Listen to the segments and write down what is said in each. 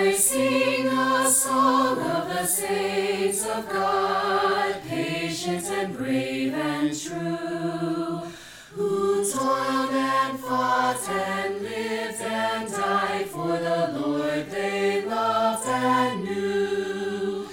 I sing a song of the saints of God, patient and brave and true, who toiled and fought and lived and died for the Lord they loved and knew.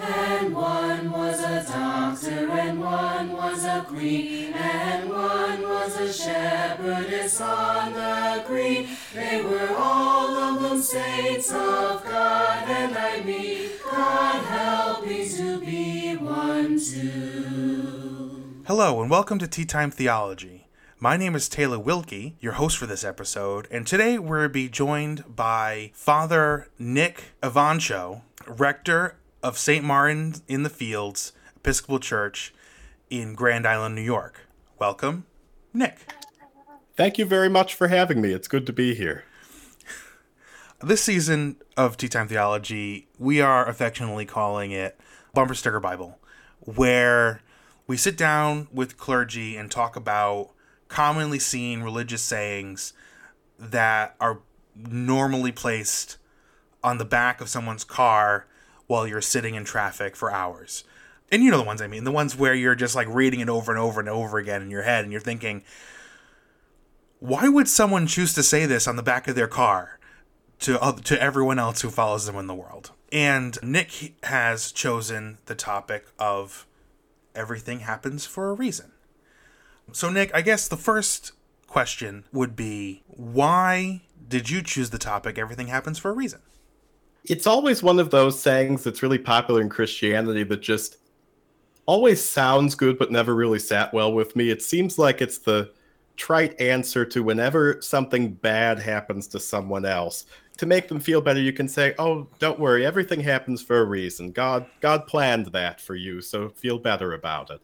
And one was a doctor, and one was a queen, and one was a shepherdess on the green. They were all of them saints of God, and I mean, God help me to be one too. Hello, and welcome to Tea Time Theology. My name is Taylor Wilkie, your host for this episode, and today we're be joined by Father Nick Evancho, rector of St. Martin in the Fields Episcopal Church in Grand Island, New York. Welcome, Nick. Thank you very much for having me. It's good to be here. This season of Tea Time Theology, we are affectionately calling it Bumper Sticker Bible, where we sit down with clergy and talk about commonly seen religious sayings that are normally placed on the back of someone's car while you're sitting in traffic for hours. And you know the ones I mean, the ones where you're just like reading it over and over and over again in your head and you're thinking, why would someone choose to say this on the back of their car to uh, to everyone else who follows them in the world? And Nick has chosen the topic of everything happens for a reason. So Nick, I guess the first question would be why did you choose the topic everything happens for a reason? It's always one of those sayings that's really popular in Christianity that just always sounds good but never really sat well with me. It seems like it's the trite answer to whenever something bad happens to someone else. To make them feel better, you can say, "Oh, don't worry, everything happens for a reason. God God planned that for you, so feel better about it."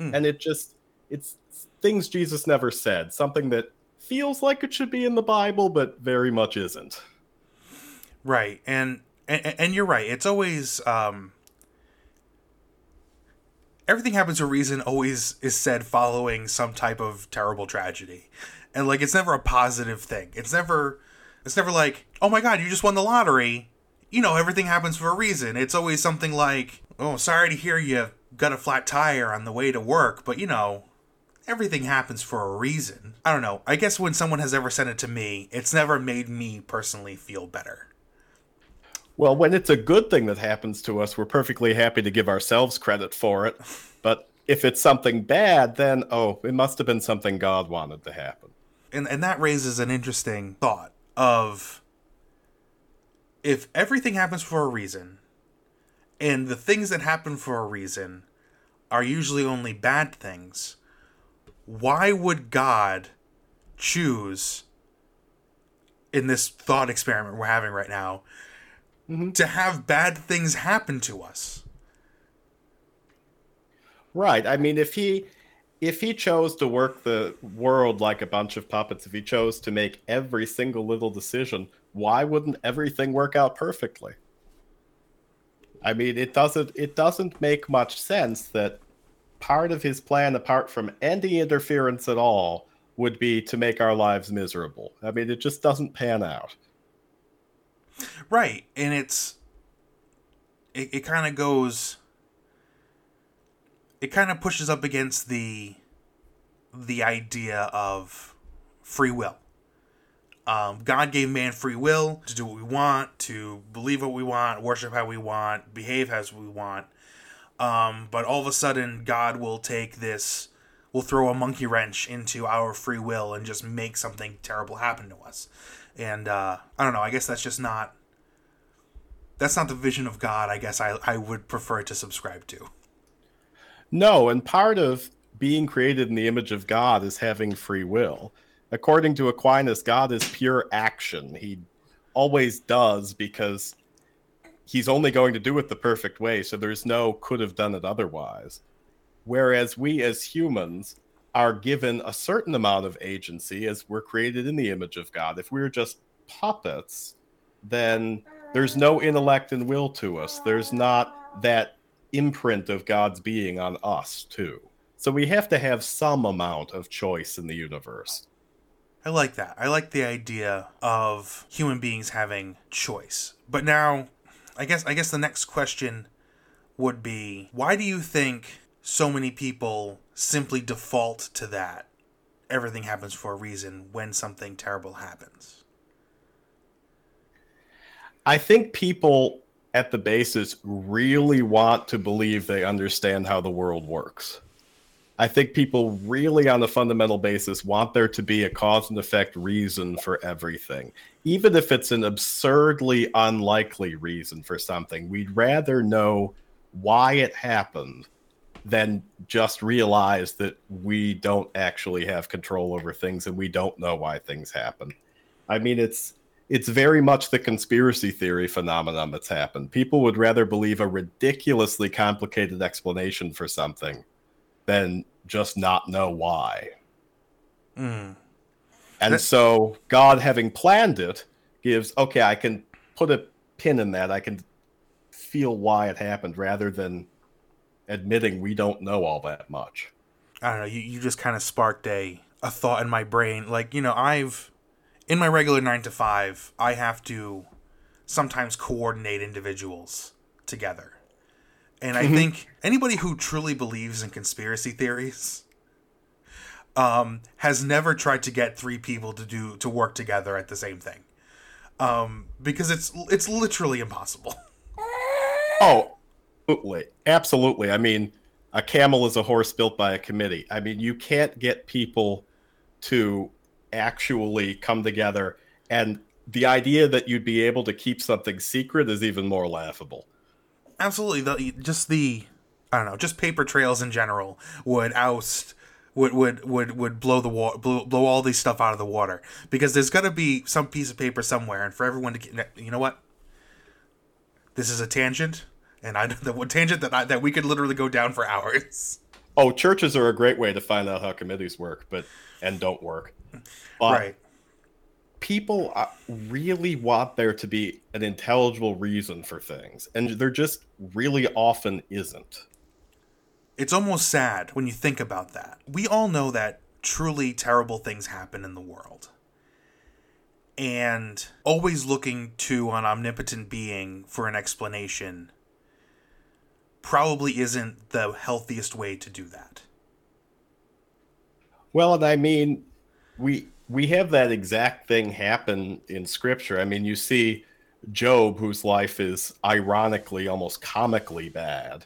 Mm. And it just it's things Jesus never said, something that feels like it should be in the Bible but very much isn't. Right. And and, and you're right. It's always um everything happens for a reason always is said following some type of terrible tragedy. And like it's never a positive thing. It's never it's never like, "Oh my god, you just won the lottery." You know, everything happens for a reason. It's always something like, "Oh, sorry to hear you got a flat tire on the way to work, but you know, everything happens for a reason." I don't know. I guess when someone has ever said it to me, it's never made me personally feel better. Well, when it's a good thing that happens to us, we're perfectly happy to give ourselves credit for it. But if it's something bad, then oh, it must have been something God wanted to happen. And and that raises an interesting thought of if everything happens for a reason, and the things that happen for a reason are usually only bad things, why would God choose in this thought experiment we're having right now mm-hmm. to have bad things happen to us. Right. I mean, if he if he chose to work the world like a bunch of puppets, if he chose to make every single little decision, why wouldn't everything work out perfectly? I mean, it doesn't it doesn't make much sense that part of his plan apart from any interference at all would be to make our lives miserable. I mean, it just doesn't pan out. Right. And it's it, it kind of goes it kind of pushes up against the the idea of free will. Um, God gave man free will to do what we want, to believe what we want, worship how we want, behave as we want. Um, but all of a sudden, God will take this, will throw a monkey wrench into our free will and just make something terrible happen to us and uh, I don't know. I guess that's just not that's not the vision of God. I guess I I would prefer to subscribe to. No, and part of being created in the image of God is having free will. According to Aquinas, God is pure action. He always does because he's only going to do it the perfect way. So there's no could have done it otherwise. Whereas we as humans are given a certain amount of agency as we're created in the image of God. If we're just puppets, then there's no intellect and will to us. There's not that imprint of God's being on us, too. So we have to have some amount of choice in the universe. I like that. I like the idea of human beings having choice. But now, I guess I guess the next question would be why do you think so many people simply default to that? Everything happens for a reason when something terrible happens. I think people at the basis really want to believe they understand how the world works. I think people really, on a fundamental basis, want there to be a cause and effect reason for everything. Even if it's an absurdly unlikely reason for something, we'd rather know why it happened than just realize that we don't actually have control over things and we don't know why things happen. I mean, it's it's very much the conspiracy theory phenomenon that's happened. People would rather believe a ridiculously complicated explanation for something than just not know why. Mm. And that- so God having planned it gives okay, I can put a pin in that. I can feel why it happened rather than admitting we don't know all that much. I don't know, you, you just kind of sparked a a thought in my brain. Like, you know, I've in my regular nine to five, I have to sometimes coordinate individuals together. And I mm-hmm. think anybody who truly believes in conspiracy theories um, has never tried to get three people to do to work together at the same thing. Um, because it's it's literally impossible. Oh, absolutely. Absolutely. I mean, a camel is a horse built by a committee. I mean, you can't get people to actually come together and the idea that you'd be able to keep something secret is even more laughable absolutely the just the i don't know just paper trails in general would oust would would would would blow the water blow, blow all these stuff out of the water because there's got to be some piece of paper somewhere and for everyone to get you know what this is a tangent and i the tangent that I, that we could literally go down for hours oh churches are a great way to find out how committees work but and don't work but right. People uh, really want there to be an intelligible reason for things, and there just really often isn't. It's almost sad when you think about that. We all know that truly terrible things happen in the world. And always looking to an omnipotent being for an explanation probably isn't the healthiest way to do that. Well, and I mean, we we have that exact thing happen in scripture. I mean, you see Job, whose life is ironically, almost comically bad,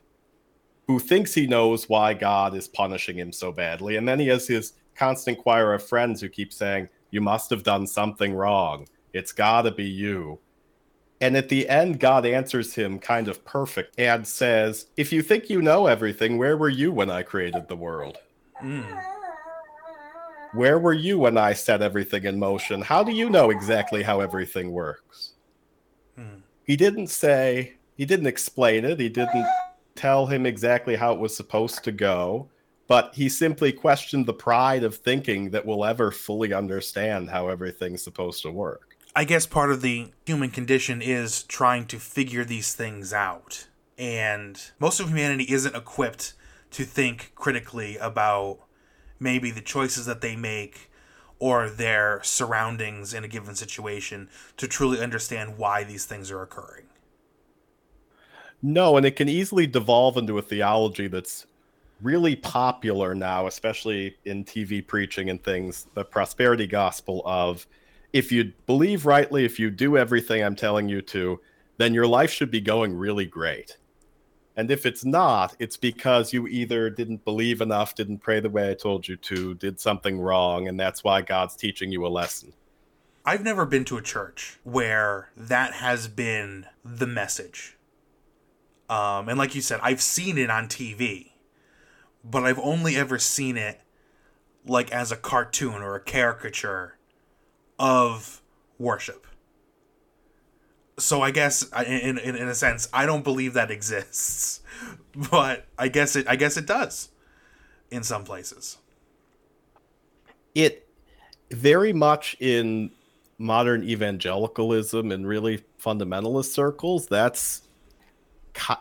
who thinks he knows why God is punishing him so badly. And then he has his constant choir of friends who keep saying, You must have done something wrong. It's got to be you. And at the end, God answers him kind of perfect and says, If you think you know everything, where were you when I created the world? Mm. Where were you when I set everything in motion? How do you know exactly how everything works? Hmm. He didn't say, he didn't explain it, he didn't tell him exactly how it was supposed to go, but he simply questioned the pride of thinking that we'll ever fully understand how everything's supposed to work. I guess part of the human condition is trying to figure these things out. And most of humanity isn't equipped to think critically about maybe the choices that they make or their surroundings in a given situation to truly understand why these things are occurring. No, and it can easily devolve into a theology that's really popular now, especially in TV preaching and things, the prosperity gospel of if you believe rightly, if you do everything I'm telling you to, then your life should be going really great. And if it's not, it's because you either didn't believe enough, didn't pray the way I told you to, did something wrong, and that's why God's teaching you a lesson. I've never been to a church where that has been the message. Um, and like you said, I've seen it on TV, but I've only ever seen it like as a cartoon or a caricature of worship so I guess in, in in a sense I don't believe that exists, but I guess it I guess it does in some places. It very much in modern evangelicalism and really fundamentalist circles that's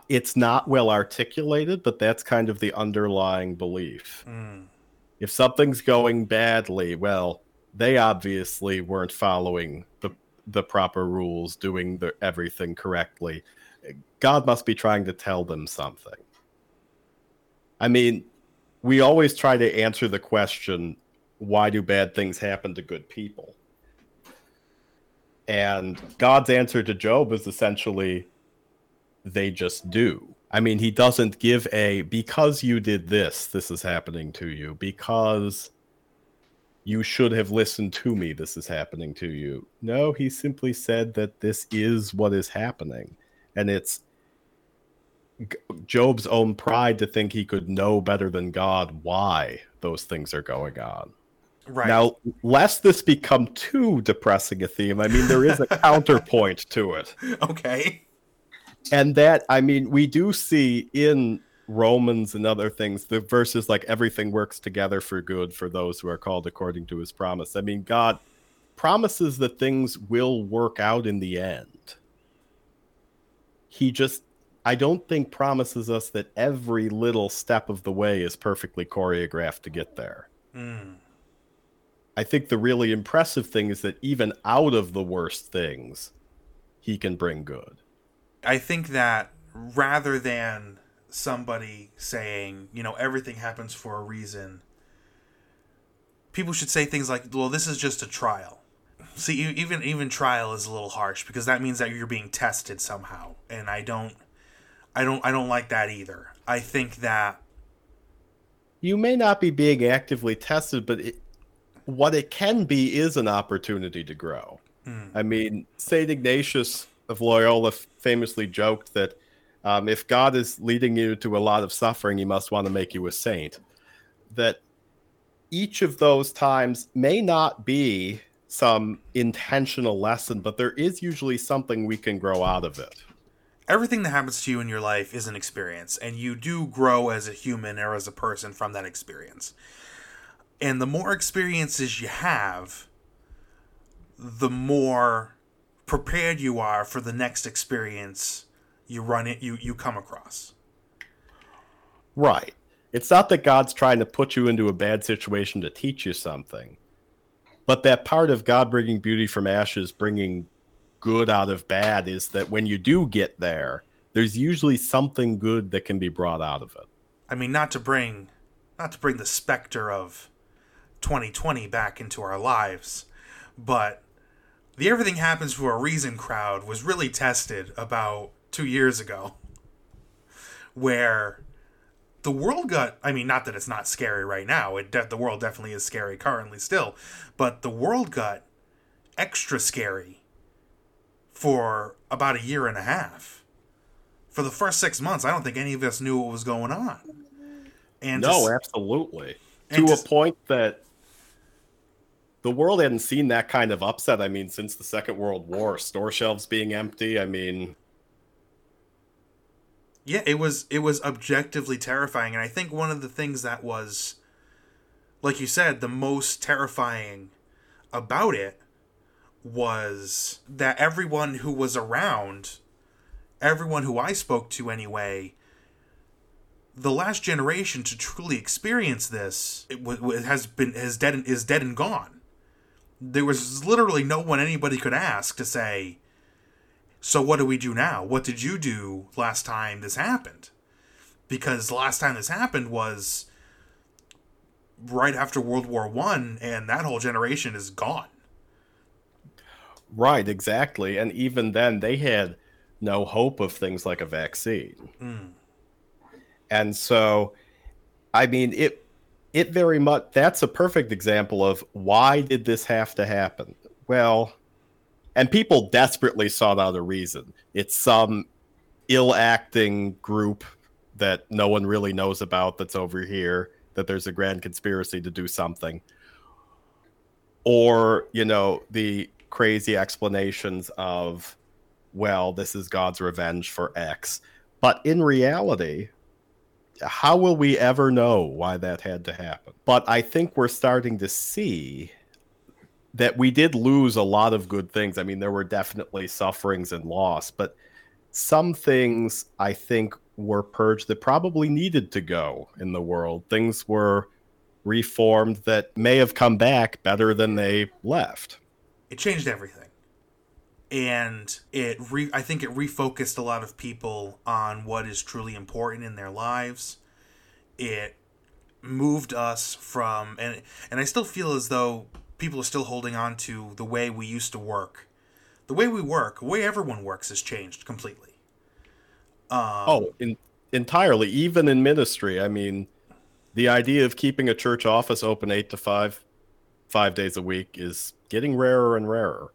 it's not well articulated but that's kind of the underlying belief mm. if something's going badly well they obviously weren't following the the proper rules, doing the, everything correctly. God must be trying to tell them something. I mean, we always try to answer the question, why do bad things happen to good people? And God's answer to Job is essentially, they just do. I mean, he doesn't give a because you did this, this is happening to you. Because you should have listened to me, this is happening to you. No, he simply said that this is what is happening. And it's Job's own pride to think he could know better than God why those things are going on. Right. Now, lest this become too depressing a theme, I mean, there is a counterpoint to it. Okay. And that, I mean, we do see in Romans and other things, the verses like everything works together for good for those who are called according to his promise. I mean, God promises that things will work out in the end. He just, I don't think, promises us that every little step of the way is perfectly choreographed to get there. Mm. I think the really impressive thing is that even out of the worst things, he can bring good. I think that rather than somebody saying, you know, everything happens for a reason, people should say things like, well, this is just a trial. See, even even trial is a little harsh because that means that you're being tested somehow, and I don't, I don't, I don't like that either. I think that you may not be being actively tested, but it, what it can be is an opportunity to grow. Mm. I mean, St. Ignatius of Loyola famously joked that um, if God is leading you to a lot of suffering, he must want to make you a saint. That each of those times may not be some intentional lesson, but there is usually something we can grow out of it. Everything that happens to you in your life is an experience, and you do grow as a human or as a person from that experience. And the more experiences you have, the more prepared you are for the next experience you run it you you come across. Right. It's not that God's trying to put you into a bad situation to teach you something. But that part of God bringing beauty from ashes, bringing good out of bad is that when you do get there, there's usually something good that can be brought out of it. I mean, not to bring not to bring the specter of 2020 back into our lives. But the Everything Happens for a Reason crowd was really tested about two years ago, where the world got. I mean, not that it's not scary right now. It de- the world definitely is scary currently still, but the world got extra scary for about a year and a half. For the first six months, I don't think any of us knew what was going on. And no, to, absolutely. To, to a point that the world hadn't seen that kind of upset. I mean, since the Second World War, store shelves being empty. I mean, yeah, it was it was objectively terrifying, and I think one of the things that was, like you said, the most terrifying about it was that everyone who was around, everyone who I spoke to anyway, the last generation to truly experience this it, w- it has been has dead and, is dead and gone. There was literally no one anybody could ask to say, so what do we do now? What did you do last time this happened? Because the last time this happened was right after World War One, and that whole generation is gone. Right, exactly. And even then, they had no hope of things like a vaccine. Mm. And so, I mean, it it very much that's a perfect example of why did this have to happen well and people desperately sought out a reason. It's some ill acting group that no one really knows about that's over here that there's a grand conspiracy to do something. Or you know the crazy explanations of well this is god's revenge for x. But in reality how will we ever know why that had to happen? But I think we're starting to see that we did lose a lot of good things. I mean, there were definitely sufferings and loss, but some things I think were purged that probably needed to go in the world. Things were reformed that may have come back better than they left. It changed everything. And it re- I think it refocused a lot of people on what is truly important in their lives. It moved us from and and I still feel as though people are still holding on to the way we used to work. The way we work, the way everyone works has changed completely. Um, oh, in, entirely. Even in ministry, I mean, the idea of keeping a church office open eight to five, five days a week is getting rarer and rarer.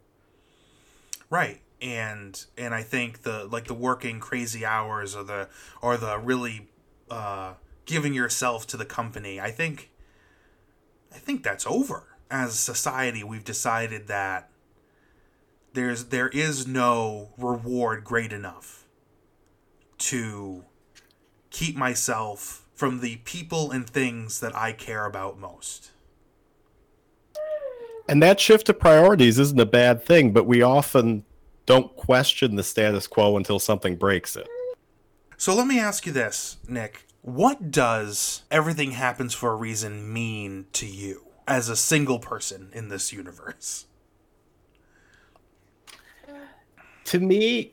Right, and and I think the like the working crazy hours or the or the really uh, giving yourself to the company. I think I think that's over. As a society, we've decided that there's there is no reward great enough to keep myself from the people and things that I care about most. And that shift of priorities isn't a bad thing, but we often don't question the status quo until something breaks it. So let me ask you this, Nick. What does everything happens for a reason mean to you as a single person in this universe? To me,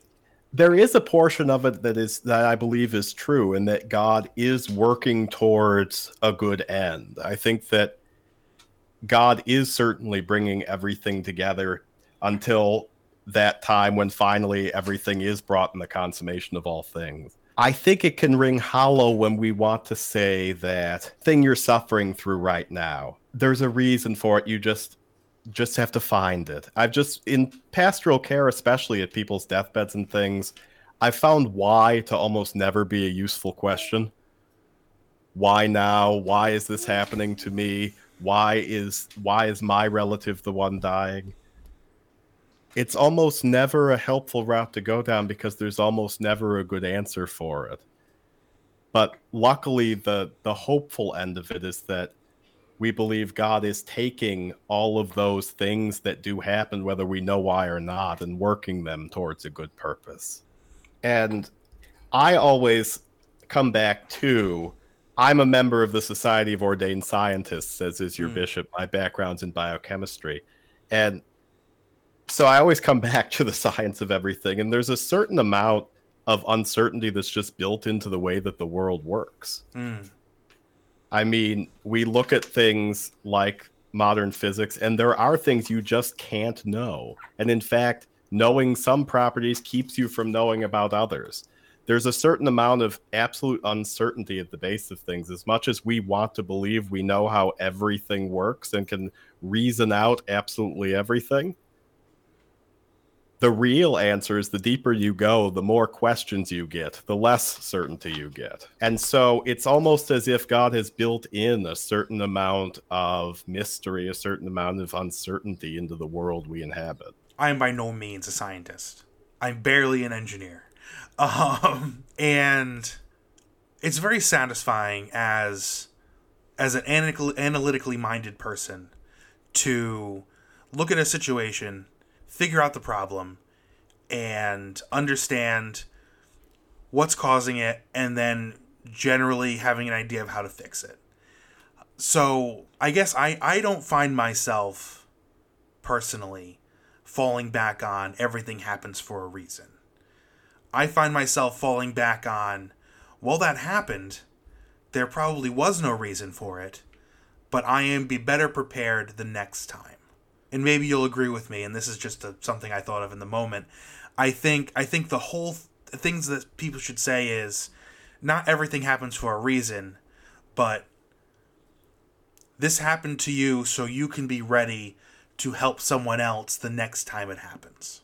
there is a portion of it that is that I believe is true and that God is working towards a good end. I think that God is certainly bringing everything together until that time when finally everything is brought in the consummation of all things. I think it can ring hollow when we want to say that thing you're suffering through right now. There's a reason for it. You just just have to find it. I've just in pastoral care, especially at people's deathbeds and things, I've found why to almost never be a useful question. Why now? Why is this happening to me? Why is why is my relative the one dying? it's almost never a helpful route to go down because there's almost never a good answer for it. But luckily, the the hopeful end of it is that we believe God is taking all of those things that do happen, whether we know why or not, and working them towards a good purpose. And I always come back to I'm a member of the Society of Ordained Scientists, as is your mm. bishop. My background's in biochemistry. And so I always come back to the science of everything, and there's a certain amount of uncertainty that's just built into the way that the world works. Mm. I mean, we look at things like modern physics, and there are things you just can't know. And in fact, knowing some properties keeps you from knowing about others. There's a certain amount of absolute uncertainty at the base of things. As much as we want to believe we know how everything works and can reason out absolutely everything, the real answer is the deeper you go, the more questions you get, the less certainty you get. And so it's almost as if God has built in a certain amount of mystery, a certain amount of uncertainty into the world we inhabit. I am by no means a scientist. I'm barely an engineer. Um, and it's very satisfying as as an analytically minded person to look at a situation figure out the problem and understand what's causing it and then generally having an idea of how to fix it. So, I guess I, I don't find myself personally falling back on everything happens for a reason. I find myself falling back on, well, that happened. There probably was no reason for it, but I am be better prepared the next time and maybe you'll agree with me and this is just a, something i thought of in the moment. I think i think the whole th- things that people should say is not everything happens for a reason but this happened to you so you can be ready to help someone else the next time it happens.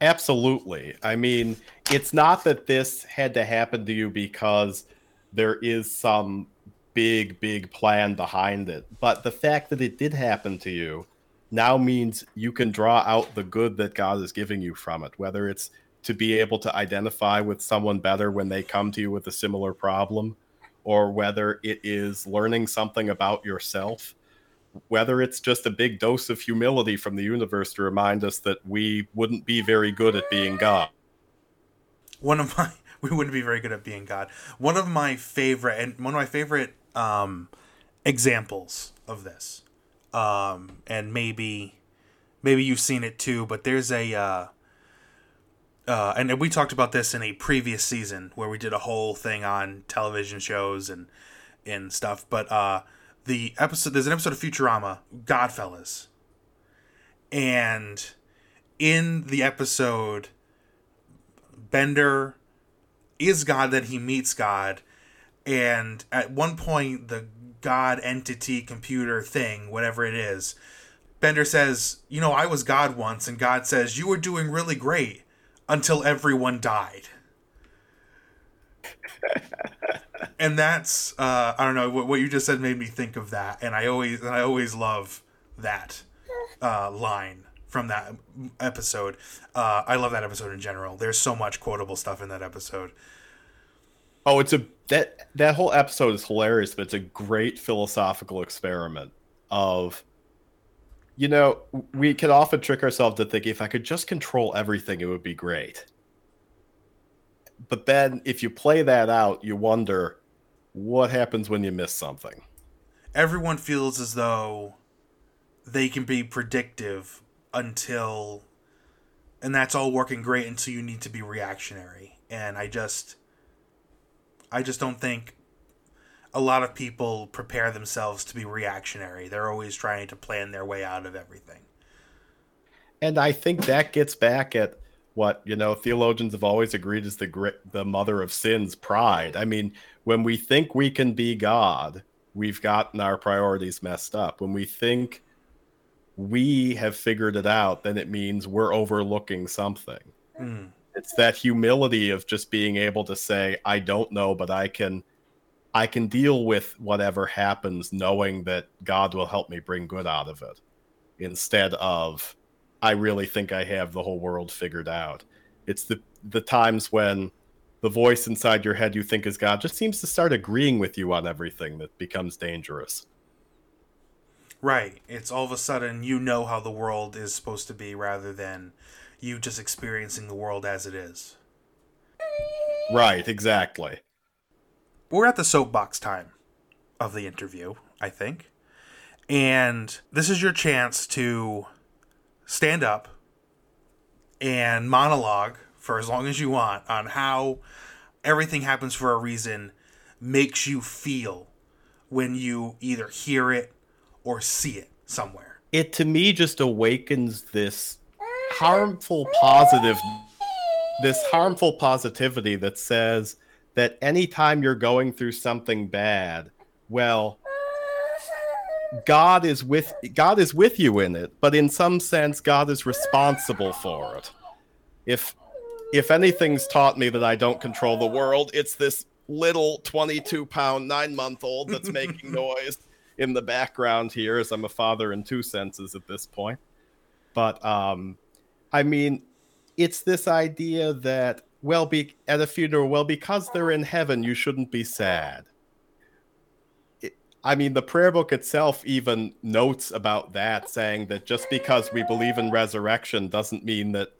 Absolutely. I mean it's not that this had to happen to you because there is some big, big plan behind it. But the fact that it did happen to you now means you can draw out the good that God is giving you from it, whether it's to be able to identify with someone better when they come to you with a similar problem, or whether it is learning something about yourself, whether it's just a big dose of humility from the universe to remind us that we wouldn't be very good at being God. One of my we wouldn't be very good at being God. One of my favorite and one of my favorite um, examples of this. Um, and maybe maybe you've seen it too, but there's a uh, uh, and we talked about this in a previous season where we did a whole thing on television shows and and stuff. But uh, the episode there's an episode of Futurama, Godfellas, and in the episode, Bender is God, then he meets God, and at one point the God entity computer thing, whatever it is, Bender says, "You know, I was God once," and God says, "You were doing really great until everyone died." and that's uh, I don't know what, what you just said made me think of that, and I always and I always love that uh, line from that episode. Uh, I love that episode in general. There's so much quotable stuff in that episode. Oh, it's a that that whole episode is hilarious, but it's a great philosophical experiment of you know, we can often trick ourselves to think if I could just control everything, it would be great. But then if you play that out, you wonder what happens when you miss something. Everyone feels as though they can be predictive until and that's all working great until you need to be reactionary. And I just I just don't think a lot of people prepare themselves to be reactionary. They're always trying to plan their way out of everything. And I think that gets back at what you know theologians have always agreed is the grit, the mother of sins, pride. I mean, when we think we can be God, we've gotten our priorities messed up. When we think we have figured it out, then it means we're overlooking something. Mm. It's that humility of just being able to say, "I don't know, but I can." I can deal with whatever happens knowing that God will help me bring good out of it instead of I really think I have the whole world figured out. It's the the times when the voice inside your head you think is God just seems to start agreeing with you on everything that becomes dangerous. Right. It's all of a sudden you know how the world is supposed to be rather than you just experiencing the world as it is. Right, exactly we're at the soapbox time of the interview, I think. And this is your chance to stand up and monologue for as long as you want on how everything happens for a reason makes you feel when you either hear it or see it somewhere. It to me just awakens this harmful positive this harmful positivity that says that anytime you're going through something bad, well, God is with God is with you in it, but in some sense, God is responsible for it. If if anything's taught me that I don't control the world, it's this little 22 pound, nine month old that's making noise in the background here, as I'm a father in two senses at this point. But um, I mean, it's this idea that well be at a funeral well because they're in heaven you shouldn't be sad. I mean the prayer book itself even notes about that saying that just because we believe in resurrection doesn't mean that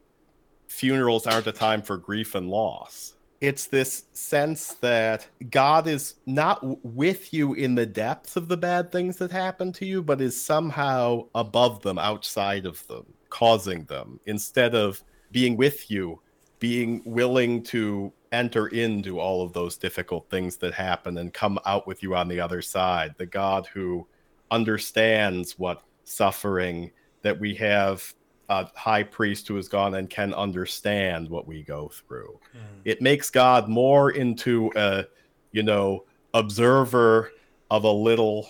funerals aren't a time for grief and loss. It's this sense that god is not with you in the depths of the bad things that happen to you but is somehow above them outside of them causing them instead of being with you being willing to enter into all of those difficult things that happen and come out with you on the other side. The God who understands what suffering that we have a high priest who has gone and can understand what we go through. Mm. It makes God more into a, you know, observer of a little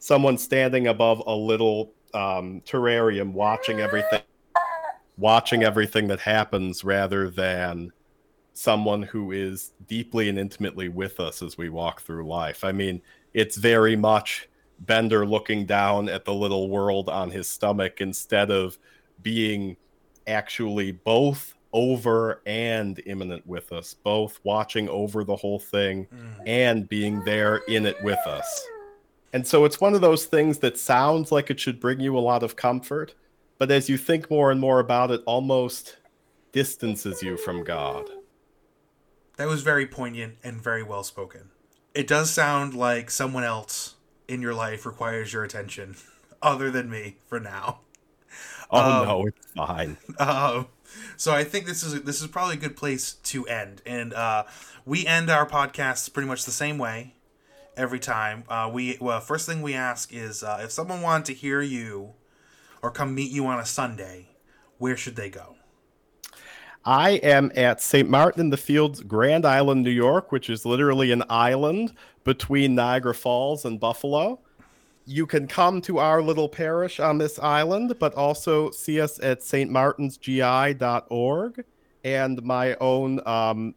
someone standing above a little um, terrarium watching everything watching everything that happens rather than someone who is deeply and intimately with us as we walk through life. I mean, it's very much Bender looking down at the little world on his stomach instead of being actually both over and immanent with us, both watching over the whole thing mm. and being there in it with us. And so it's one of those things that sounds like it should bring you a lot of comfort, but as you think more and more about it, almost distances you from God. That was very poignant and very well spoken. It does sound like someone else in your life requires your attention, other than me for now. Oh Um, no, it's fine. Um, so I think this is this is probably a good place to end, and uh, we end our podcasts pretty much the same way every time. Uh, we well, first thing we ask is uh, if someone wanted to hear you or come meet you on a Sunday, where should they go? I am at St. Martin in the Fields, Grand Island, New York, which is literally an island between Niagara Falls and Buffalo. You can come to our little parish on this island, but also see us at stmartinsgi.org and my own um,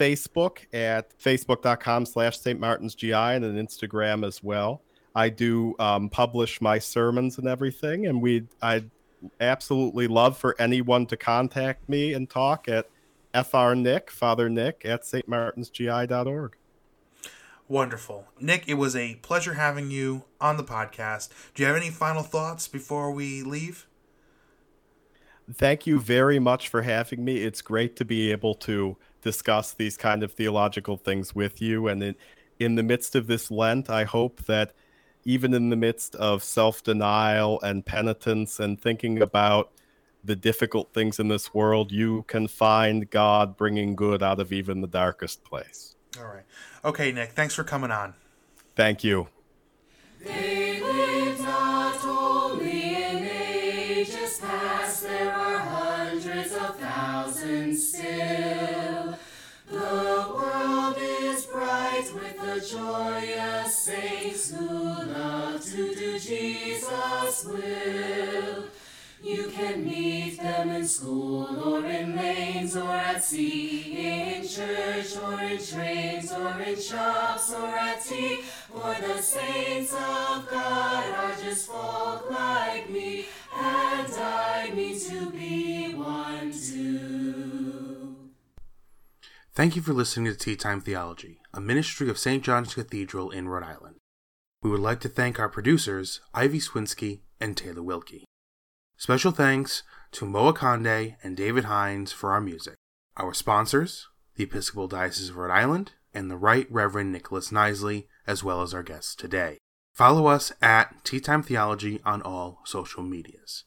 Facebook at facebook.com slash St. Martin's GI and an Instagram as well. I do um, publish my sermons and everything, and we I absolutely love for anyone to contact me and talk at Fr Nick, Father Nick at stmartinsgi.org. Wonderful, Nick. It was a pleasure having you on the podcast. Do you have any final thoughts before we leave? Thank you very much for having me. It's great to be able to discuss these kind of theological things with you. And in, in the midst of this Lent, I hope that even in the midst of self denial and penitence and thinking about the difficult things in this world, you can find God bringing good out of even the darkest place. All right. Okay, Nick. Thanks for coming on. Thank you. They lived not only in ages past, there are hundreds of thousands still. Joyous saints who love to do Jesus' will. You can meet them in school or in lanes or at sea, in church or in trains or in shops or at tea. For the saints of God are just folk like me, and I mean to be one too. Thank you for listening to Tea Time Theology, a ministry of St. John's Cathedral in Rhode Island. We would like to thank our producers, Ivy Swinsky and Taylor Wilkie. Special thanks to Moa Conde and David Hines for our music. Our sponsors, the Episcopal Diocese of Rhode Island and the Right Reverend Nicholas Knisely, as well as our guests today. Follow us at Tea Time Theology on all social medias.